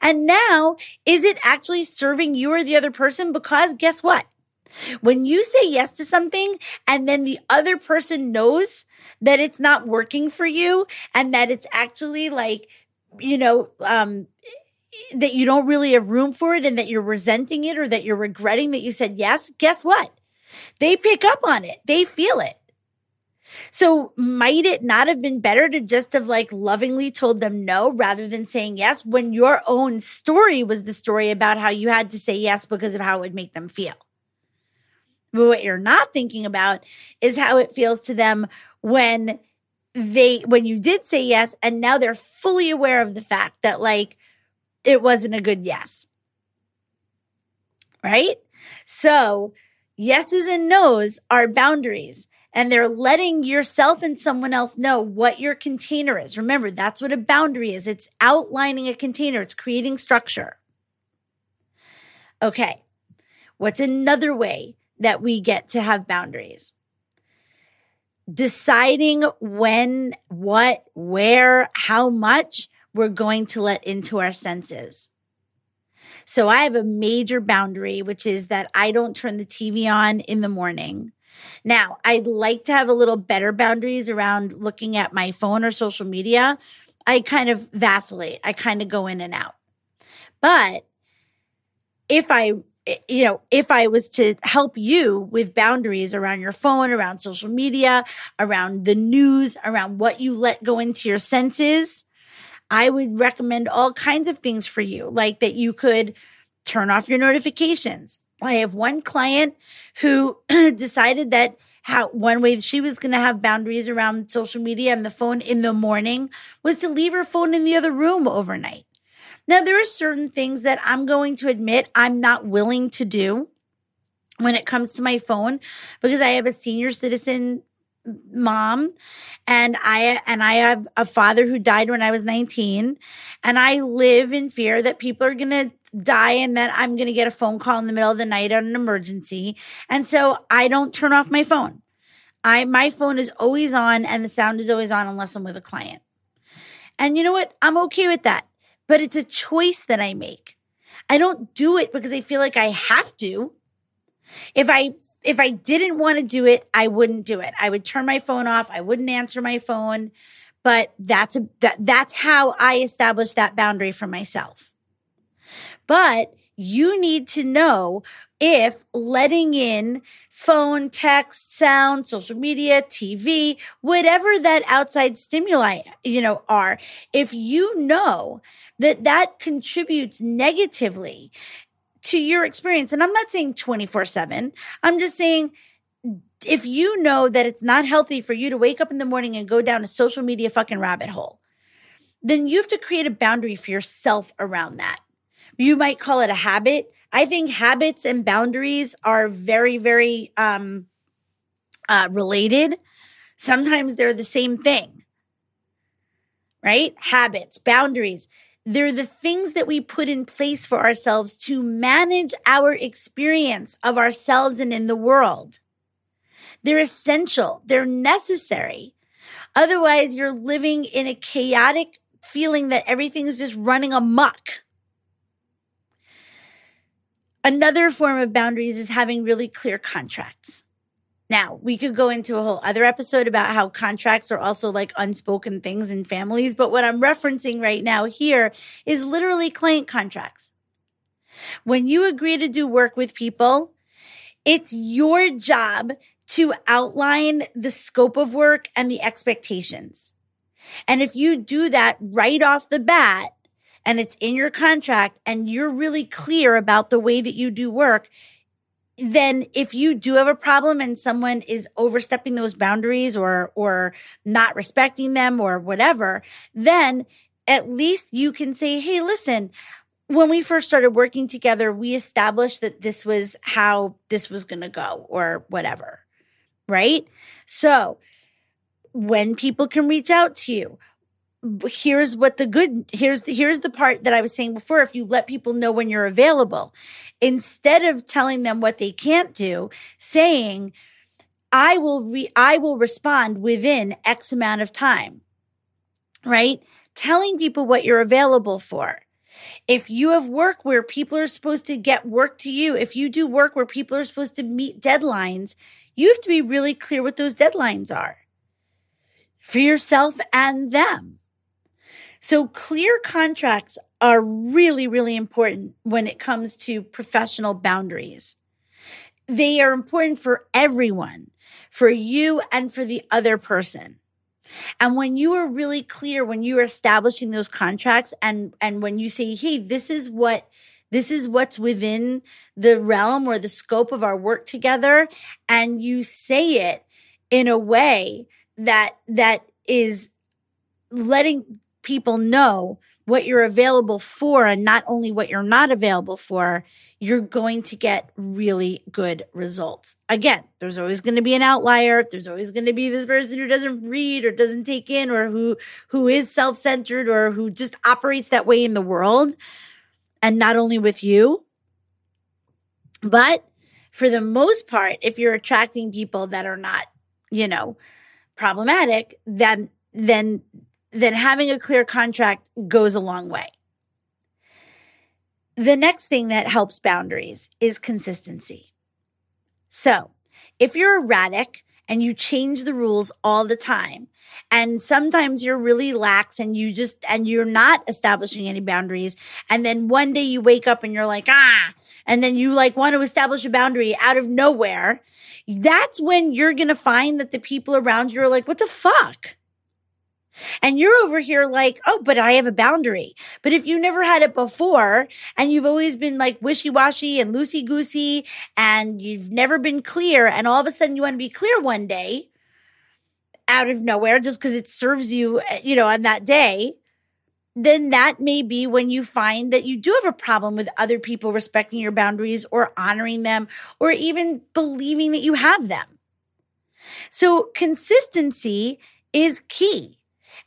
And now, is it actually serving you or the other person? Because guess what? When you say yes to something and then the other person knows that it's not working for you and that it's actually like, you know, um, that you don't really have room for it and that you're resenting it or that you're regretting that you said yes, guess what? They pick up on it. They feel it. So might it not have been better to just have like lovingly told them no rather than saying yes when your own story was the story about how you had to say yes because of how it would make them feel? But what you're not thinking about is how it feels to them when they, when you did say yes and now they're fully aware of the fact that like it wasn't a good yes. Right? So yeses and nos are boundaries and they're letting yourself and someone else know what your container is. Remember, that's what a boundary is. It's outlining a container. It's creating structure. Okay. What's another way that we get to have boundaries? Deciding when, what, where, how much we're going to let into our senses. So I have a major boundary, which is that I don't turn the TV on in the morning. Now, I'd like to have a little better boundaries around looking at my phone or social media. I kind of vacillate. I kind of go in and out. But if I, Eh, you know, if I was to help you with boundaries around your phone, around social media, around the news, around what you let go into your senses, I would recommend all kinds of things for you, like that you could turn off your notifications, I have one client who decided that how one way she was going to have boundaries around social media and the phone in the morning was to leave her phone in the other room overnight. Now, there are certain things that I'm going to admit I'm not willing to do when it comes to my phone because I have a senior citizen mom and I and I have a father who died when I was 19 and I live in fear that people are going to die and that I'm going to get a phone call in the middle of the night on an emergency. And so I don't turn off my phone. I, my phone is always on and the sound is always on unless I'm with a client. And you know what? I'm okay with that, but it's a choice that I make. I don't do it because I feel like I have to. If I if I didn't want to do it, I wouldn't do it. I would turn my phone off. I wouldn't answer my phone. But that's a, that, that's how I establish that boundary for myself. But you need to know if letting in phone, text, sound, social media, TV, whatever that outside stimuli, you know, are, if you know that that contributes negatively to your experience, and I'm not saying 24 seven, I'm just saying if you know that it's not healthy for you to wake up in the morning and go down a social media fucking rabbit hole, then you have to create a boundary for yourself around that. You might call it a habit. I think habits and boundaries are very, very um, uh, related. Sometimes they're the same thing, right? Habits, boundaries. They're the things that we put in place for ourselves to manage our experience of ourselves and in the world. They're essential. They're necessary. Otherwise, you're living in a chaotic feeling that everything is just running amok. Another form of boundaries is having really clear contracts. Now, we could go into a whole other episode about how contracts are also like unspoken things in families, but what I'm referencing right now here is literally client contracts. When you agree to do work with people, it's your job to outline the scope of work and the expectations. And if you do that right off the bat and it's in your contract and you're really clear about the way that you do work, then if you do have a problem and someone is overstepping those boundaries or or not respecting them or whatever, then at least you can say, "Hey, listen, when we first started working together, we established that this was how this was going to go or whatever." Right? So, when people can reach out to you, here's what the good here's the, here's the part that I was saying before if you let people know when you're available. Instead of telling them what they can't do saying I will re I will respond within x amount of time right? Telling people what you're available for. If you have work where people are supposed to get work to you if you do work where people are supposed to meet deadlines you have to be really clear what those deadlines are for yourself and them so clear contracts are really, really important when it comes to professional boundaries. They are important for everyone, for you and for the other person. And when you are really clear, when you are establishing those contracts and, and when you say, Hey, this is what, this is what's within the realm or the scope of our work together. And you say it in a way that, that is letting people know what you're available for and not only what you're not available for, you're going to get really good results. Again, there's always going to be an outlier. There's always going to be this person who doesn't read or doesn't take in or who, who is self-centered or who just operates that way in the world and not only with you. But for the most part, if you're attracting people that are not, you know, problematic, then, then then having a clear contract goes a long way. The next thing that helps boundaries is consistency. So if you're erratic and you change the rules all the time, and sometimes you're really lax and you just, and you're not establishing any boundaries. And then one day you wake up and you're like, ah, and then you like want to establish a boundary out of nowhere. That's when you're going to find that the people around you are like, what the fuck? And you're over here like, oh, but I have a boundary. But if you never had it before and you've always been like wishy washy and loosey goosey and you've never been clear and all of a sudden you want to be clear one day out of nowhere just because it serves you, eh, you know, on that day, then that may be when you find that you do have a problem with other people respecting your boundaries or honoring them or even believing that you have them. So consistency is key.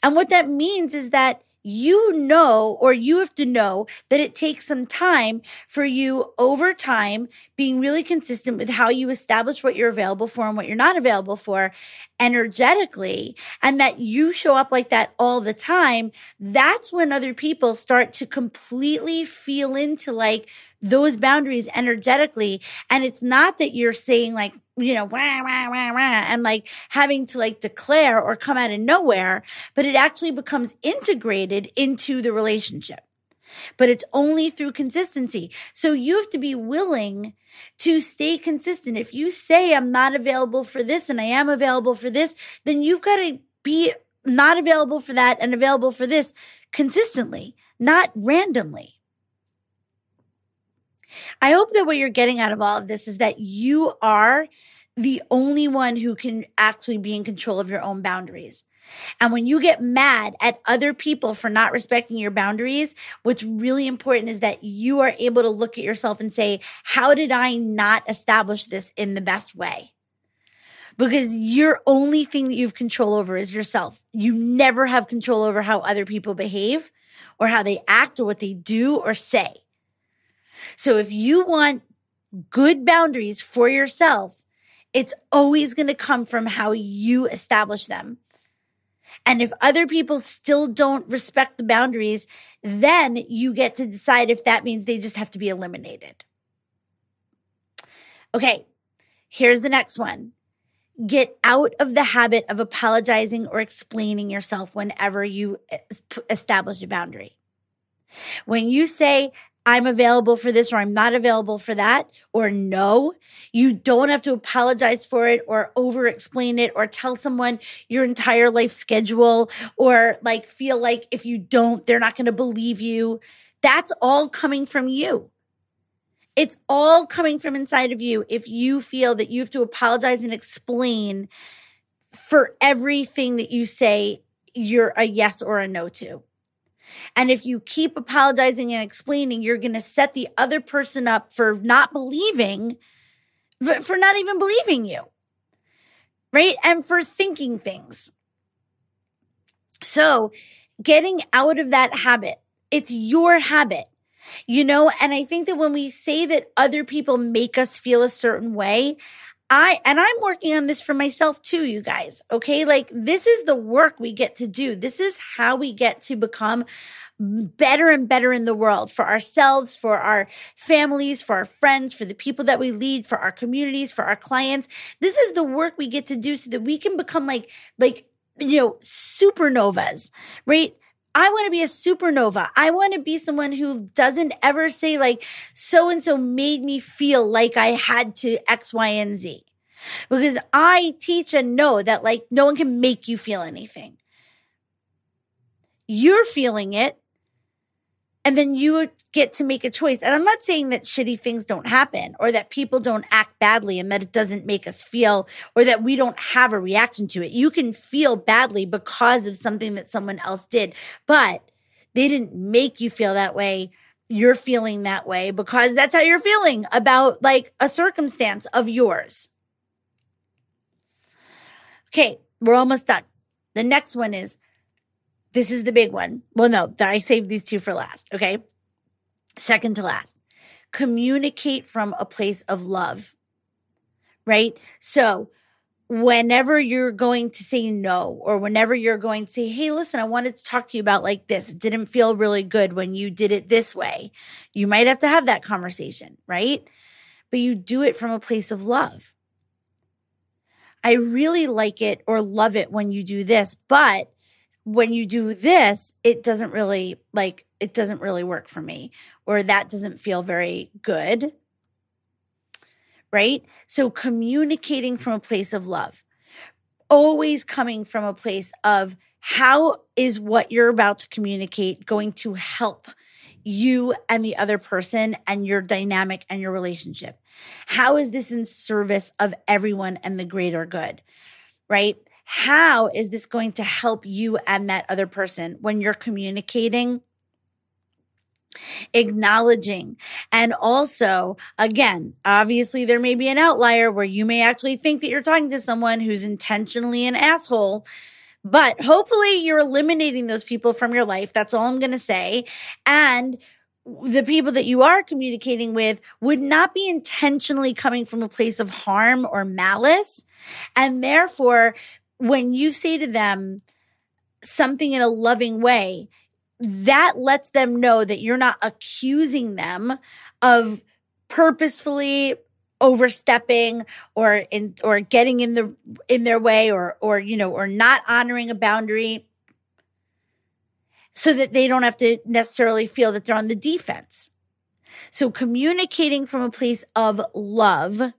And what that means is that you know, or you have to know that it takes some time for you over time being really consistent with how you establish what you're available for and what you're not available for energetically, and that you show up like that all the time. That's when other people start to completely feel into like those boundaries energetically. And it's not that you're saying like, you know, wah, wah, wah, wah, and like having to like declare or come out of nowhere, but it actually becomes integrated into the relationship. But it's only through consistency. So you have to be willing to stay consistent. If you say I'm not available for this and I am available for this, then you've got to be not available for that and available for this consistently, not randomly. I hope that what you're getting out of all of this is that you are the only one who can actually be in control of your own boundaries. And when you get mad at other people for not respecting your boundaries, what's really important is that you are able to look at yourself and say, how did I not establish this in the best way? Because your only thing that you have control over is yourself. You never have control over how other people behave or how they act or what they do or say. So if you want good boundaries for yourself, it's always going to come from how you establish them. And if other people still don't respect the boundaries, then you get to decide if that means they just have to be eliminated. Okay, here's the next one. Get out of the habit of apologizing or explaining yourself whenever you establish a boundary. When you say, I'm available for this or I'm not available for that or no. You don't have to apologize for it or over explain it or tell someone your entire life schedule or like feel like if you don't, they're not going to believe you. That's all coming from you. It's all coming from inside of you if you feel that you have to apologize and explain for everything that you say you're a yes or a no to. And if you keep apologizing and explaining, you're going to set the other person up for not believing, for not even believing you, right? And for thinking things. So getting out of that habit, it's your habit. You know, and I think that when we say that other people make us feel a certain way, I, and I'm working on this for myself too, you guys. Okay. Like this is the work we get to do. This is how we get to become better and better in the world for ourselves, for our families, for our friends, for the people that we lead, for our communities, for our clients. This is the work we get to do so that we can become like, like, you know, supernovas, right? I want to be a supernova. I want to be someone who doesn't ever say like so and so made me feel like I had to X, Y, and Z. Because I teach and know that like no one can make you feel anything. You're feeling it and then you get to make a choice. And I'm not saying that shitty things don't happen or that people don't act badly and that it doesn't make us feel or that we don't have a reaction to it. You can feel badly because of something that someone else did, but they didn't make you feel that way. You're feeling that way because that's how you're feeling about like a circumstance of yours. Okay, we're almost done. The next one is this is the big one. Well, no, I saved these two for last. Okay. Second to last. Communicate from a place of love. Right. So whenever you're going to say no, or whenever you're going to say, Hey, listen, I wanted to talk to you about like this. It didn't feel really good when you did it this way. You might have to have that conversation. Right. But you do it from a place of love. I really like it or love it when you do this, but when you do this, it doesn't really like, it doesn't really work for me, or that doesn't feel very good. Right? So communicating from a place of love, always coming from a place of how is what you're about to communicate going to help you and the other person and your dynamic and your relationship? How is this in service of everyone and the greater good? Right? How is this going to help you and that other person when you're communicating? acknowledging. And also, again, obviously there may be an outlier where you may actually think that you're talking to someone who's intentionally an asshole. But hopefully you're eliminating those people from your life. That's all I'm going to say. And the people that you are communicating with would not be intentionally coming from a place of harm or malice. And therefore, when you say to them something in a loving way, that lets them know that you're not accusing them of purposefully overstepping or in or getting in the in their way or or you know or not honoring a boundary so that they don't have to necessarily feel that they're on the defense. So communicating from a place of love.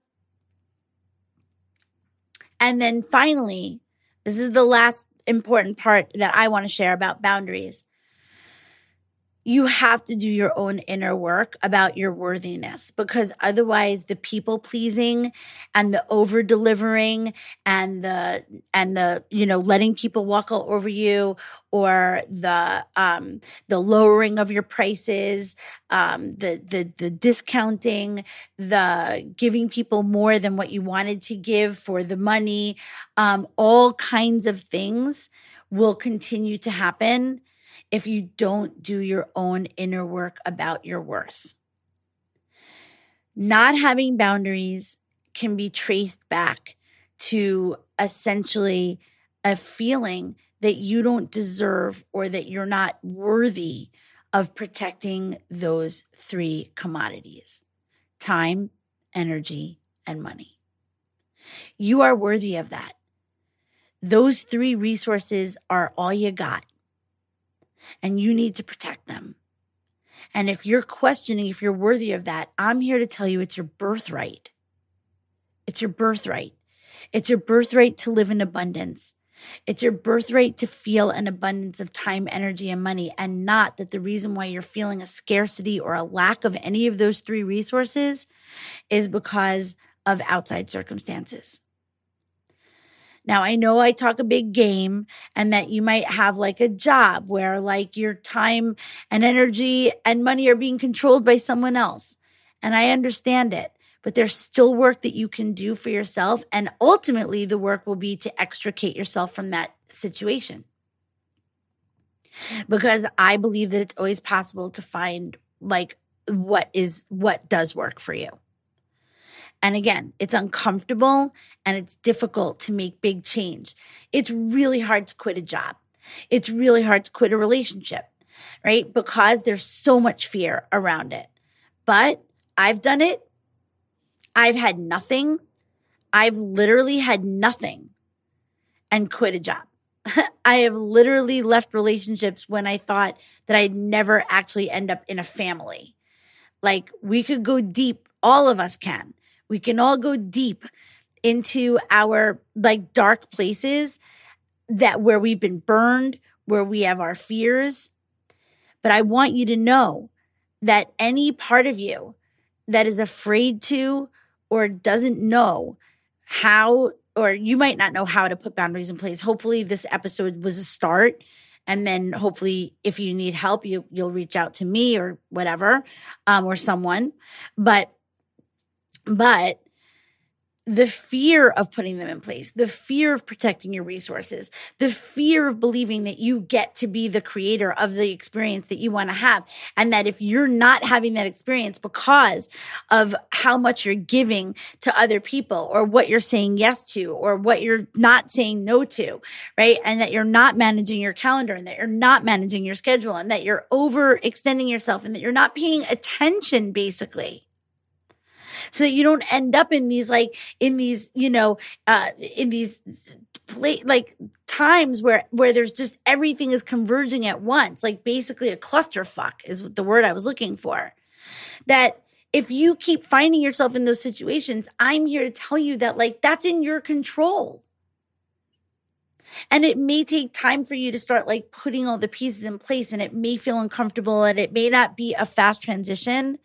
And then finally, this is the last important part that I want to share about boundaries. You have to do your own inner work about your worthiness because otherwise the people pleasing and the over delivering and the and the you know letting people walk all over you or the um the lowering of your prices um the the the discounting the giving people more than what you wanted to give for the money um all kinds of things will continue to happen if you don't do your own inner work about your worth. Not having boundaries can be traced back to essentially a feeling that you don't deserve or that you're not worthy of protecting those three commodities time, energy, and money. You are worthy of that. Those three resources are all you got and you need to protect them. And if you're questioning if you're worthy of that, I'm here to tell you it's your birthright. It's your birthright. It's your birthright to live in abundance. It's your birthright to feel an abundance of time, energy, and money, and not that the reason why you're feeling a scarcity or a lack of any of those three resources is because of outside circumstances. Now, I know I talk a big game and that you might have like a job where like your time and energy and money are being controlled by someone else. And I understand it, but there's still work that you can do for yourself. And ultimately, the work will be to extricate yourself from that situation. Because I believe that it's always possible to find like what is what does work for you. And again, it's uncomfortable and it's difficult to make big change. It's really hard to quit a job. It's really hard to quit a relationship, right? Because there's so much fear around it. But I've done it. I've had nothing. I've literally had nothing and quit a job. I have literally left relationships when I thought that I'd never actually end up in a family. Like we could go deep, all of us can. We can all go deep into our like dark places that where we've been burned, where we have our fears. But I want you to know that any part of you that is afraid to or doesn't know how, or you might not know how to put boundaries in place. Hopefully, this episode was a start. And then hopefully, if you need help, you, you'll reach out to me or whatever, um, or someone. But but the fear of putting them in place, the fear of protecting your resources, the fear of believing that you get to be the creator of the experience that you want to have. And that if you're not having that experience because of how much you're giving to other people or what you're saying yes to or what you're not saying no to, right? And that you're not managing your calendar and that you're not managing your schedule and that you're overextending yourself and that you're not paying attention basically so that you don't end up in these like in these you know uh in these like times where where there's just everything is converging at once. Like basically a clusterfuck is the word i was looking for. That if you keep finding yourself in those situations i'm here to tell you that like that's in your control. And it may take time for you to start like putting all the pieces in place and it may feel uncomfortable and it may not be a fast transition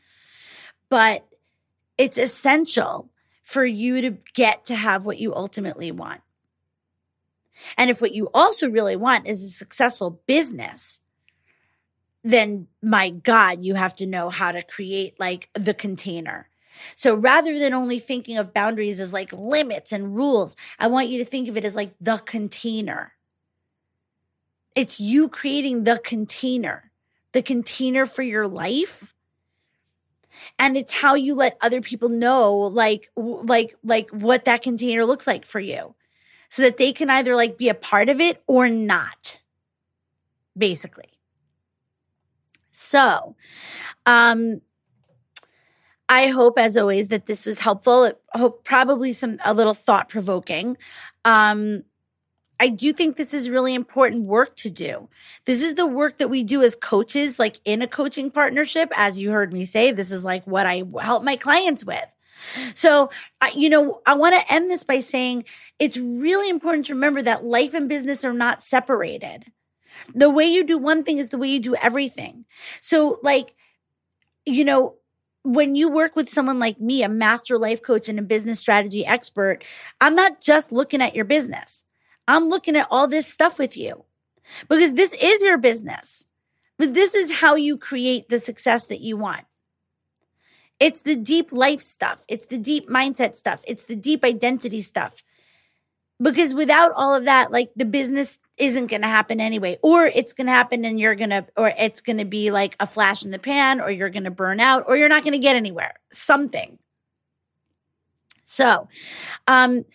but it's essential for you to get to have what you ultimately want. And if what you also really want is a successful business, then my God, you have to know how to create like the container. So rather than only thinking of boundaries as like limits and rules, I want you to think of it as like the container. It's you creating the container, the container for your life and it's how you let other people know like like like what that container looks like for you so that they can either like be a part of it or not basically so um I hope, as always, that this was helpful. I hope probably some a little thought provoking. Um, I do think this is really important work to do. This is the work that we do as coaches, like in a coaching partnership. As you heard me say, this is like what I help my clients with. So, you know, I want to end this by saying it's really important to remember that life and business are not separated, The way you do one thing is the way you do everything. So, like, you know, when you work with someone like me, a master life coach and a business strategy expert, I'm not just looking at your business. I'm looking at all this stuff with you because this is your business. But this is how you create the success that you want. It's the deep life stuff. It's the deep mindset stuff. It's the deep identity stuff. Because without all of that, like the business isn't going to happen anyway, or it's going to happen and you're going to, or it's going to be like a flash in the pan, or you're going to burn out, or you're not going to get anywhere. Something. So, um,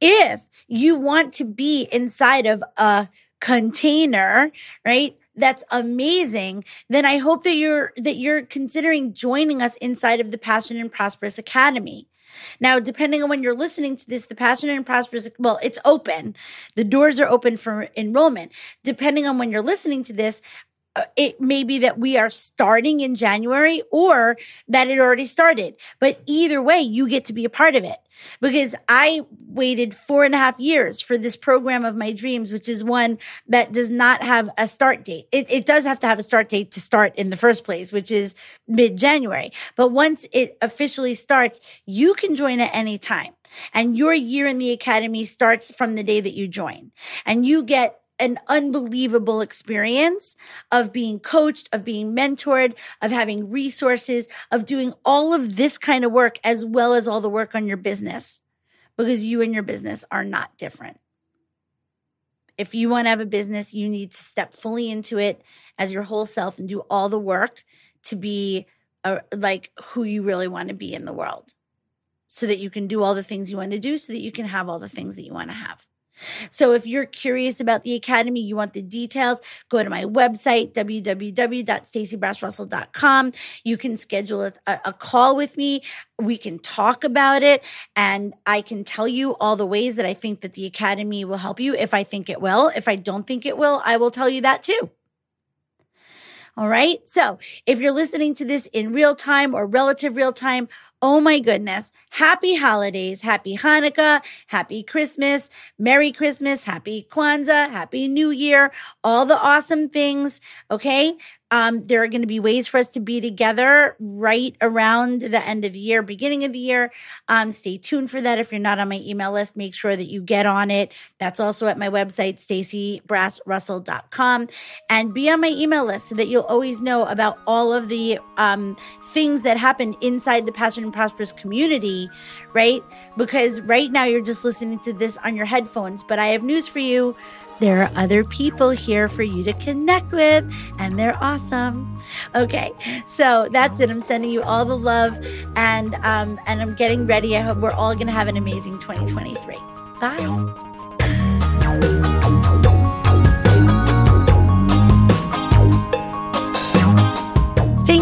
if you want to be inside of a container, right? That's amazing. Then I hope that you're, that you're considering joining us inside of the Passionate and Prosperous Academy. Now, depending on when you're listening to this, the Passionate and Prosperous, well, it's open. The doors are open for enrollment. Depending on when you're listening to this, Uh, it may be that we are starting in January or that it already started. But either way, you get to be a part of it because I waited four and a half years for this program of my dreams, which is one that does not have a start date. It, it does have to have a start date to start in the first place, which is mid January. But once it officially starts, you can join at any time. And your year in the academy starts from the day that you join and you get an unbelievable experience of being coached, of being mentored, of having resources, of doing all of this kind of work as well as all the work on your business because you and your business are not different. If you want to have a business, you need to step fully into it as your whole self and do all the work to be a, like who you really want to be in the world so that you can do all the things you want to do so that you can have all the things that you want to have. So if you're curious about the Academy, you want the details, go to my website, www.stacybrassrussell.com. You can schedule a, a call with me. We can talk about it and I can tell you all the ways that I think that the Academy will help you. If I think it will, if I don't think it will, I will tell you that too. All right. So if you're listening to this in real time or relative real time, Oh my goodness. Happy holidays. Happy Hanukkah. Happy Christmas. Merry Christmas. Happy Kwanzaa. Happy New Year. All the awesome things. Okay. Um, there are going to be ways for us to be together right around the end of the year, beginning of the year. Um, stay tuned for that. If you're not on my email list, make sure that you get on it. That's also at my website, stacybrassrussell.com and be on my email list so that you'll always know about all of the, um, things that happen inside the Passionate and Prosperous community, right? Because right now you're just listening to this on your headphones, but I have news for you there are other people here for you to connect with, and they're awesome. Okay, so that's it. I'm sending you all the love, and um, and I'm getting ready. I hope we're all to have an amazing 2023. Bye.